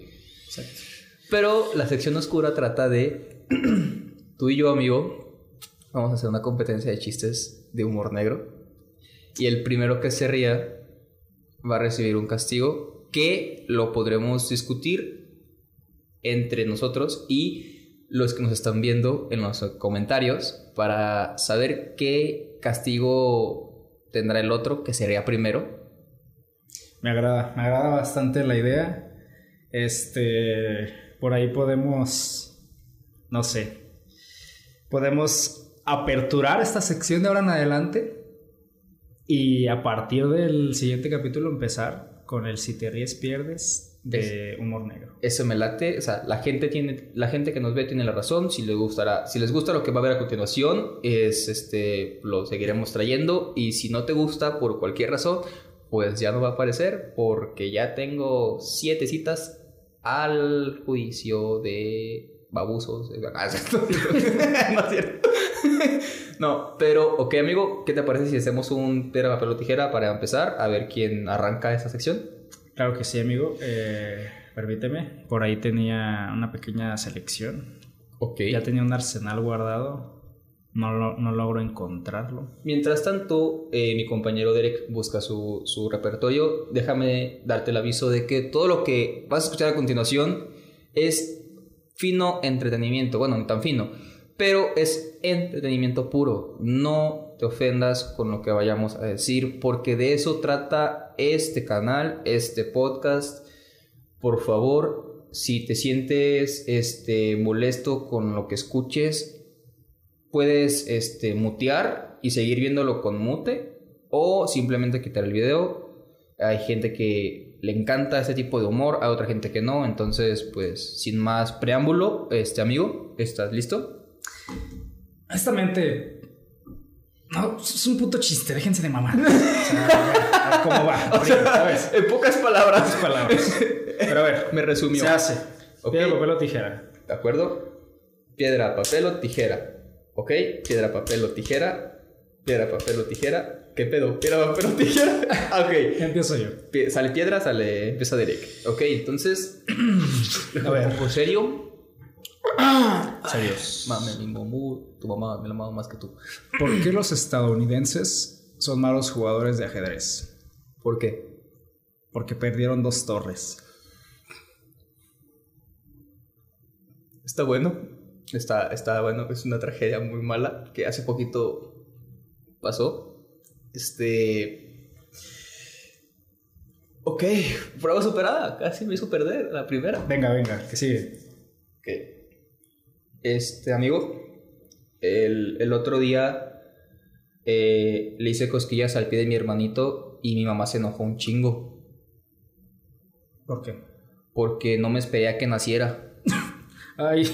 Pero la sección oscura trata de tú y yo, amigo, vamos a hacer una competencia de chistes de humor negro. Y el primero que se ría va a recibir un castigo que lo podremos discutir entre nosotros y los que nos están viendo en los comentarios para saber qué castigo tendrá el otro que sería primero. Me agrada, me agrada bastante la idea. Este, por ahí podemos, no sé, podemos aperturar esta sección de ahora en adelante y a partir del siguiente capítulo empezar con el si te ríes pierdes de humor negro. Eso me late, o sea, la gente tiene, la gente que nos ve tiene la razón, si les gustará, si les gusta lo que va a ver a continuación, es este, lo seguiremos trayendo, y si no te gusta por cualquier razón, pues ya no va a aparecer, porque ya tengo siete citas al juicio de babusos. Ah, no es cierto. No, pero, ok, amigo, ¿qué te parece si hacemos un piedra, papel o tijera para empezar? A ver quién arranca esa sección. Claro que sí, amigo. Eh, permíteme. Por ahí tenía una pequeña selección. Ok. Ya tenía un arsenal guardado. No, lo- no logro encontrarlo. Mientras tanto, eh, mi compañero Derek busca su, su repertorio. Déjame darte el aviso de que todo lo que vas a escuchar a continuación es fino entretenimiento. Bueno, no tan fino, pero es entretenimiento puro. No ofendas con lo que vayamos a decir, porque de eso trata este canal, este podcast. Por favor, si te sientes este, molesto con lo que escuches, puedes este, mutear y seguir viéndolo con mute o simplemente quitar el video. Hay gente que le encanta ese tipo de humor, hay otra gente que no. Entonces, pues, sin más preámbulo, este amigo, ¿estás listo? Honestamente, no, es un puto chiste, déjense de mamar. O sea, ¿Cómo va? Ahorita, ¿Sabes? En pocas palabras. Pocas palabras. Pero a ver, Me resumió. se hace. Piedra, papel o tijera. ¿De acuerdo? Piedra, papel o tijera. ¿Ok? Piedra, papel o tijera. Piedra, papel o tijera. ¿Qué pedo? Piedra, papel o tijera. Ok. Empiezo yo. Pie- Sale piedra, sale. Empieza Derek. Ok, entonces. A ver. ¿Por serio? Serios. Mame, mi tu mamá me la mama más que tú. ¿Por qué los estadounidenses son malos jugadores de ajedrez? ¿Por qué? Porque perdieron dos torres. Está bueno. Está, está bueno. Es una tragedia muy mala que hace poquito pasó. Este. Ok, prueba superada. Casi me hizo perder la primera. Venga, venga, que sigue. Ok. Este amigo, el, el otro día eh, le hice cosquillas al pie de mi hermanito y mi mamá se enojó un chingo ¿Por qué? porque no me esperé a que naciera. Ay,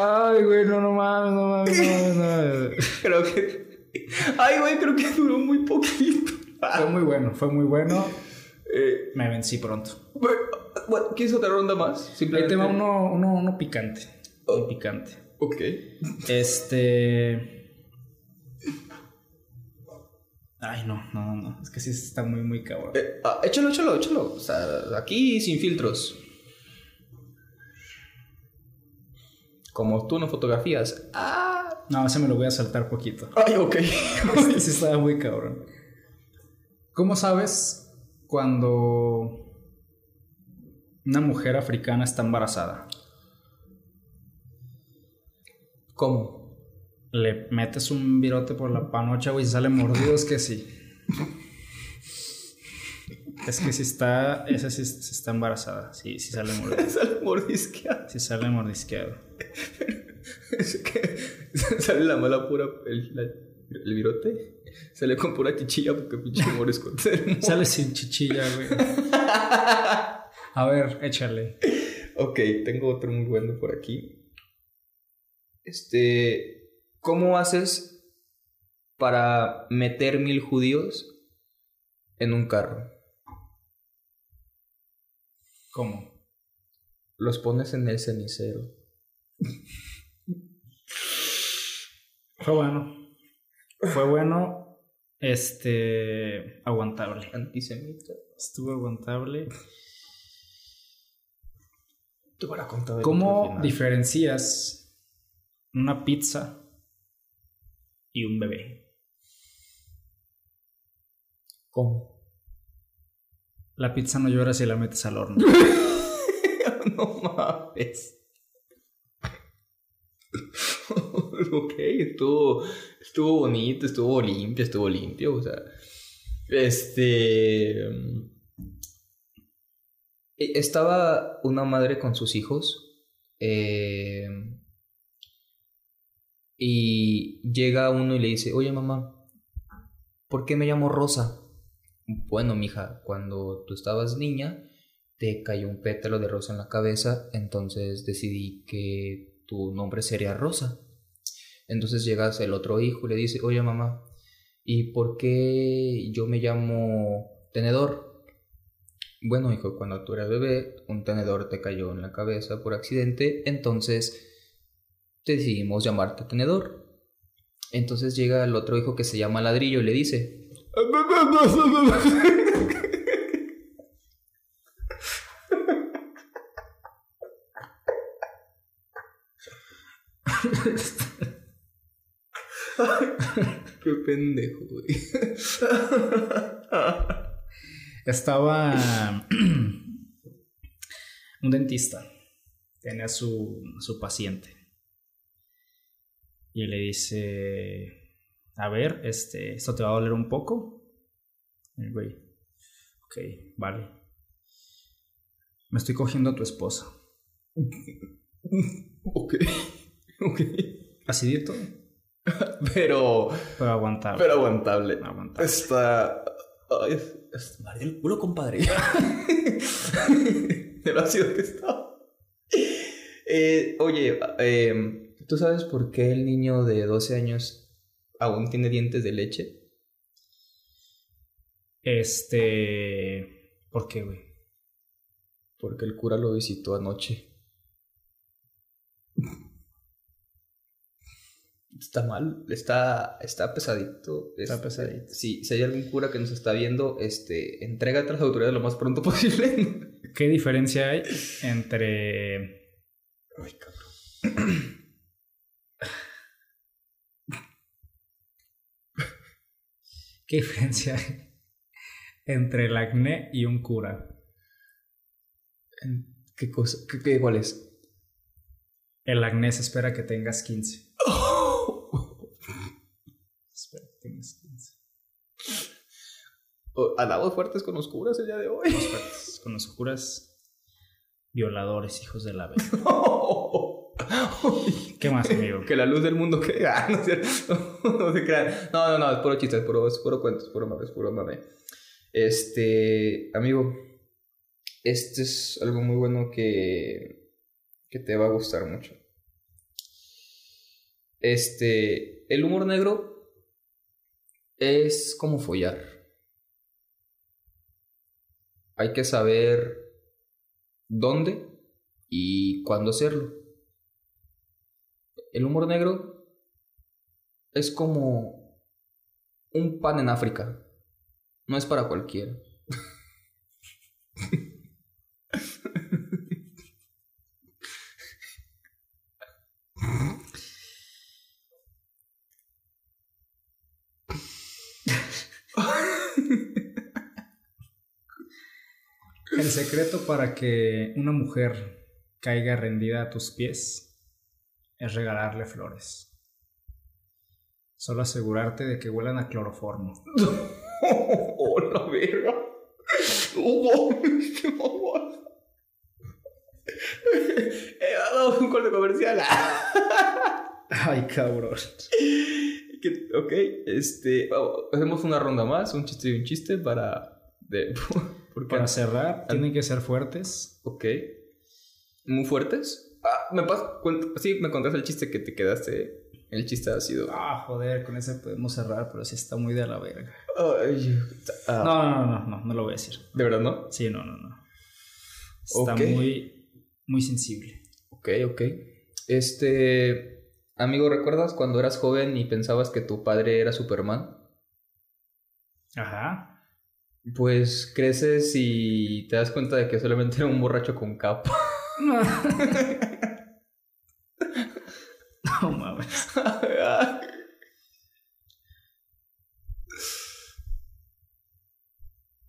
Ay, güey, no, no mames, no mames, no mames. Creo que. Ay, güey, creo que duró muy poquito. Fue muy bueno, fue muy bueno. Eh, Me vencí pronto. bueno, ¿Quieres otra ronda más? Ahí Simplemente. te va uno, uno, uno picante. Muy picante. Ok. Este. Ay, no, no, no. Es que sí está muy, muy cabrón. Eh, ah, échalo, échalo, échalo. O sea, aquí sin filtros. Como tú no fotografías. Ah. No, ese me lo voy a saltar poquito. Ay, ok. Este sí estaba muy cabrón. ¿Cómo sabes cuando una mujer africana está embarazada? ¿Cómo? Le metes un virote por la panocha, güey, y sale mordido, es que sí. Es que si está, esa sí, sí está embarazada, sí, sí sale mordido. Sale mordisqueado. Sí sale mordisqueado. Es que sale la mala pura. El, la- el virote. Sale con pura chichilla porque pinche morisco. Sale sin chichilla, güey. A ver, échale. Ok, tengo otro muy bueno por aquí. Este. ¿Cómo haces para meter mil judíos en un carro? ¿Cómo? Los pones en el cenicero. Fue bueno. Fue bueno. Este. Aguantable. Antisemita. Estuvo aguantable. Te voy a contar. ¿Cómo diferencias una pizza y un bebé? ¿Cómo? La pizza no llora si la metes al horno. no mames. ok, estuvo, estuvo bonito, estuvo limpio, estuvo limpio, o sea. Este. e- Estaba una madre con sus hijos. eh, y llega uno y le dice: Oye, mamá, ¿por qué me llamo Rosa? Bueno, mija, cuando tú estabas niña, te cayó un pétalo de rosa en la cabeza, entonces decidí que tu nombre sería Rosa. Entonces llegas el otro hijo y le dice, oye mamá, ¿y por qué yo me llamo Tenedor? Bueno, hijo, cuando tú eras bebé, un tenedor te cayó en la cabeza por accidente, entonces decidimos llamarte Tenedor. Entonces llega el otro hijo que se llama Ladrillo y le dice, Qué pendejo, güey. Estaba un dentista. Tenía su, su paciente. Y le dice, a ver, este, esto te va a doler un poco. El güey, ok, vale. Me estoy cogiendo a tu esposa. ok. Ok. Acidito, Pero. pero aguantable. Pero aguantable. Aguantable. Está. Ay, es, es María el culo, compadre. De lo ácido que está. Eh, oye, eh, ¿tú sabes por qué el niño de 12 años aún tiene dientes de leche? Este. ¿Por qué, güey? Porque el cura lo visitó anoche. Está mal, está, está pesadito. Está Este, pesadito. Sí, si hay algún cura que nos está viendo, este, entrégate a las autoridades lo más pronto posible. ¿Qué diferencia hay entre Ay, cabrón. ¿Qué diferencia hay entre el acné y un cura? ¿Qué cosa? ¿Qué, qué, cuál es? El acné se espera que tengas 15. Espera que tengas 15. Oh, Andamos fuertes con los curas el día de hoy. Fuertes, Con los curas violadores, hijos de la vez. ¿Qué más, amigo? que la luz del mundo que ah, no, es no se crean. No, no, no, es puro chiste, es puro, es puro cuento, es puro mame, es puro mame. Este, amigo, este es algo muy bueno que, que te va a gustar mucho. Este, el humor negro es como follar. Hay que saber dónde y cuándo hacerlo. El humor negro es como un pan en África. No es para cualquiera. El secreto para que una mujer caiga rendida a tus pies es regalarle flores. Solo asegurarte de que huelan a cloroformo. ¡Oh, la verga! ¡Oh, qué mamón! He dado un corte comercial. Ay, cabrón. Que- ok, este. oh, hacemos una ronda más, un chiste y un chiste para. De, Para cerrar, tienen que ser fuertes. Ok. ¿Muy fuertes? Ah, me pas, cuent- sí, me contaste el chiste que te quedaste. El chiste ha sido. Ah, joder, con ese podemos cerrar, pero sí está muy de la verga. Ay, ah, No, no, no, no, no lo voy a decir. ¿De verdad no? Sí, no, no, no. Está muy, muy sensible. Ok, ok. Este. Amigo, ¿recuerdas cuando eras joven y pensabas que tu padre era Superman? Ajá. Pues creces y te das cuenta de que solamente era un borracho con capa. No mames.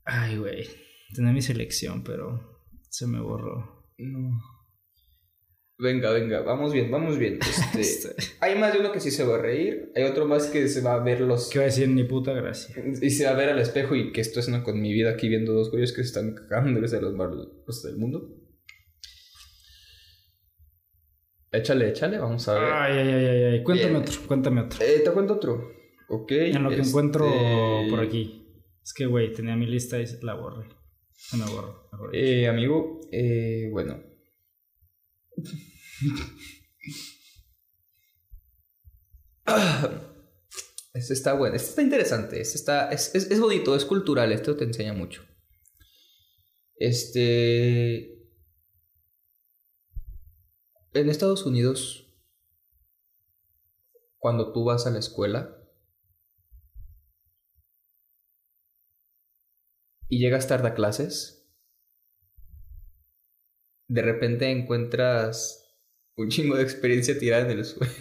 Ay, güey. Tenía mi selección, pero se me borró. No. Venga, venga, vamos bien, vamos bien. Este, hay más de uno que sí se va a reír, hay otro más que se va a ver los... ¿Qué voy a decir? Ni puta gracia. Y se va a ver al espejo y que esto es una con mi vida aquí viendo dos güeyes que se están cagando de los malos del mundo. Échale, échale, vamos a ver. Ay, ay, ay, ay, ay. Cuéntame Bien. otro, cuéntame otro. Eh, te cuento otro. Ok. En lo que este, encuentro por aquí. Es que, güey, tenía mi lista y la borré. Mejor dicho. Eh, amigo, eh, bueno. Este está bueno, este está interesante, este está, es, es, es bonito, es cultural, esto te enseña mucho. Este... En Estados Unidos, cuando tú vas a la escuela y llegas tarde a clases, de repente encuentras un chingo de experiencia tirada en el suelo.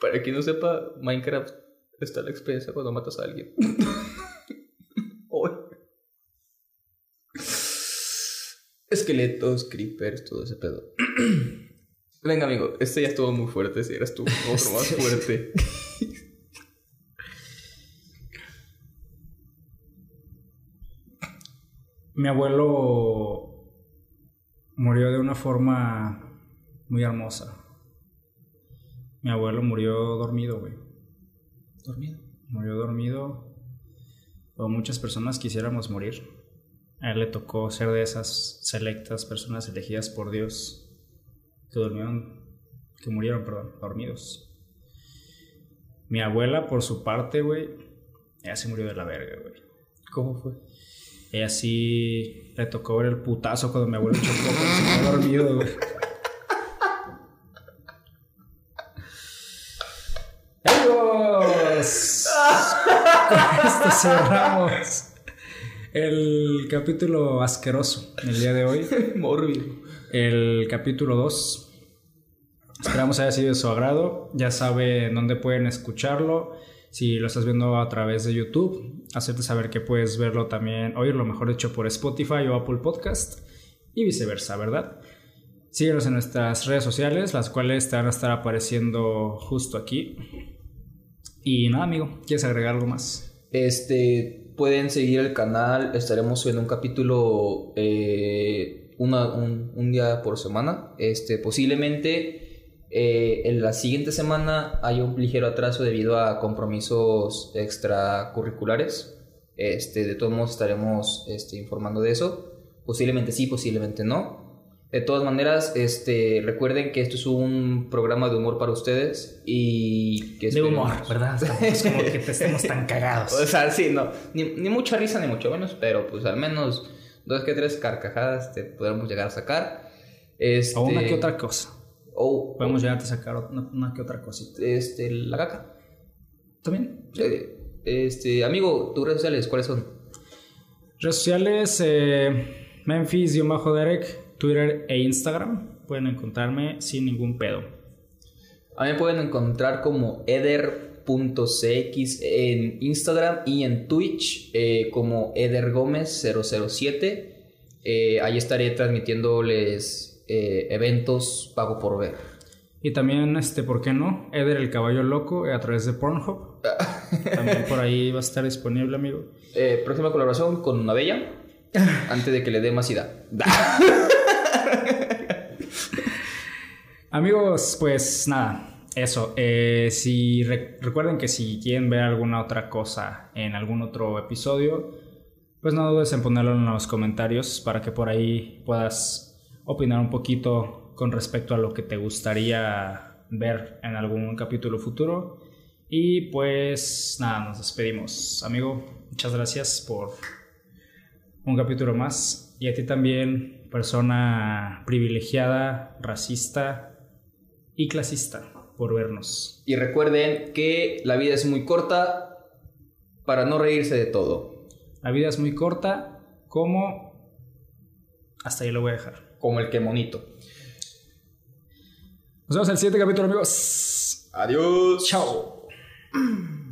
Para quien no sepa, Minecraft está la experiencia cuando matas a alguien. Esqueletos, creepers, todo ese pedo. Venga, amigo, este ya estuvo muy fuerte. Si eras tú otro más fuerte. Mi abuelo murió de una forma muy hermosa. Mi abuelo murió dormido, güey. Dormido. Murió dormido. O muchas personas quisiéramos morir. A él le tocó ser de esas selectas personas elegidas por Dios que durmieron, que murieron, perdón, dormidos. Mi abuela, por su parte, güey, ella se murió de la verga, güey. ¿Cómo fue? Ella sí le tocó ver el putazo cuando mi abuelo chocó se quedó dormido, güey. Amigos, con esto cerramos el capítulo asqueroso el día de hoy. Mórbido. El capítulo 2. Esperamos haya sido de su agrado. Ya sabe dónde pueden escucharlo. Si lo estás viendo a través de YouTube, hacerte saber que puedes verlo también, oírlo mejor dicho, por Spotify o Apple Podcast y viceversa, ¿verdad? Síguenos en nuestras redes sociales, las cuales te van a estar apareciendo justo aquí. Y nada, amigo, ¿quieres agregar algo más? Este, pueden seguir el canal. Estaremos subiendo un capítulo eh, un, un día por semana. Este, posiblemente eh, en la siguiente semana hay un ligero atraso debido a compromisos extracurriculares. Este, de todos modos estaremos este, informando de eso. Posiblemente sí, posiblemente no. De todas maneras, este, recuerden que esto es un programa de humor para ustedes y que De humor, ¿verdad? Es como que te estemos tan cagados. o sea, sí, no. Ni, ni mucha risa ni mucho menos, pero pues al menos dos que tres carcajadas te podremos llegar a sacar. Este, O una que otra cosa. O, Podemos llegar a sacar una, una que otra cosita. este, la caca. ¿También? Este, amigo, tus redes sociales, ¿cuáles son? Redes sociales, eh, Memphis-Derek, Twitter e Instagram. Pueden encontrarme sin ningún pedo. A mí me pueden encontrar como eder.cx en Instagram y en Twitch eh, como edergomez007. Eh, ahí estaré transmitiéndoles eh, eventos pago por ver. Y también, este, ¿por qué no? Eder el caballo loco eh, a través de Pornhub. También por ahí va a estar disponible, amigo. Eh, próxima colaboración con una bella. Antes de que le dé más ida. Amigos, pues nada. eso, eh, si recuerden que si quieren ver alguna otra cosa en algún otro episodio, pues no dudes en ponerlo en los comentarios para que por ahí puedas opinar un poquito con respecto a lo que te gustaría ver en algún capítulo futuro. Y pues nada, nos despedimos. Amigo, muchas gracias por un capítulo más. Y a ti también, persona privilegiada, racista y clasista, por vernos. Y recuerden que la vida es muy corta para no reírse de todo. La vida es muy corta, como... Hasta ahí lo voy a dejar. Como el que monito. Nos vemos en el siguiente capítulo, amigos. Adiós. Chao.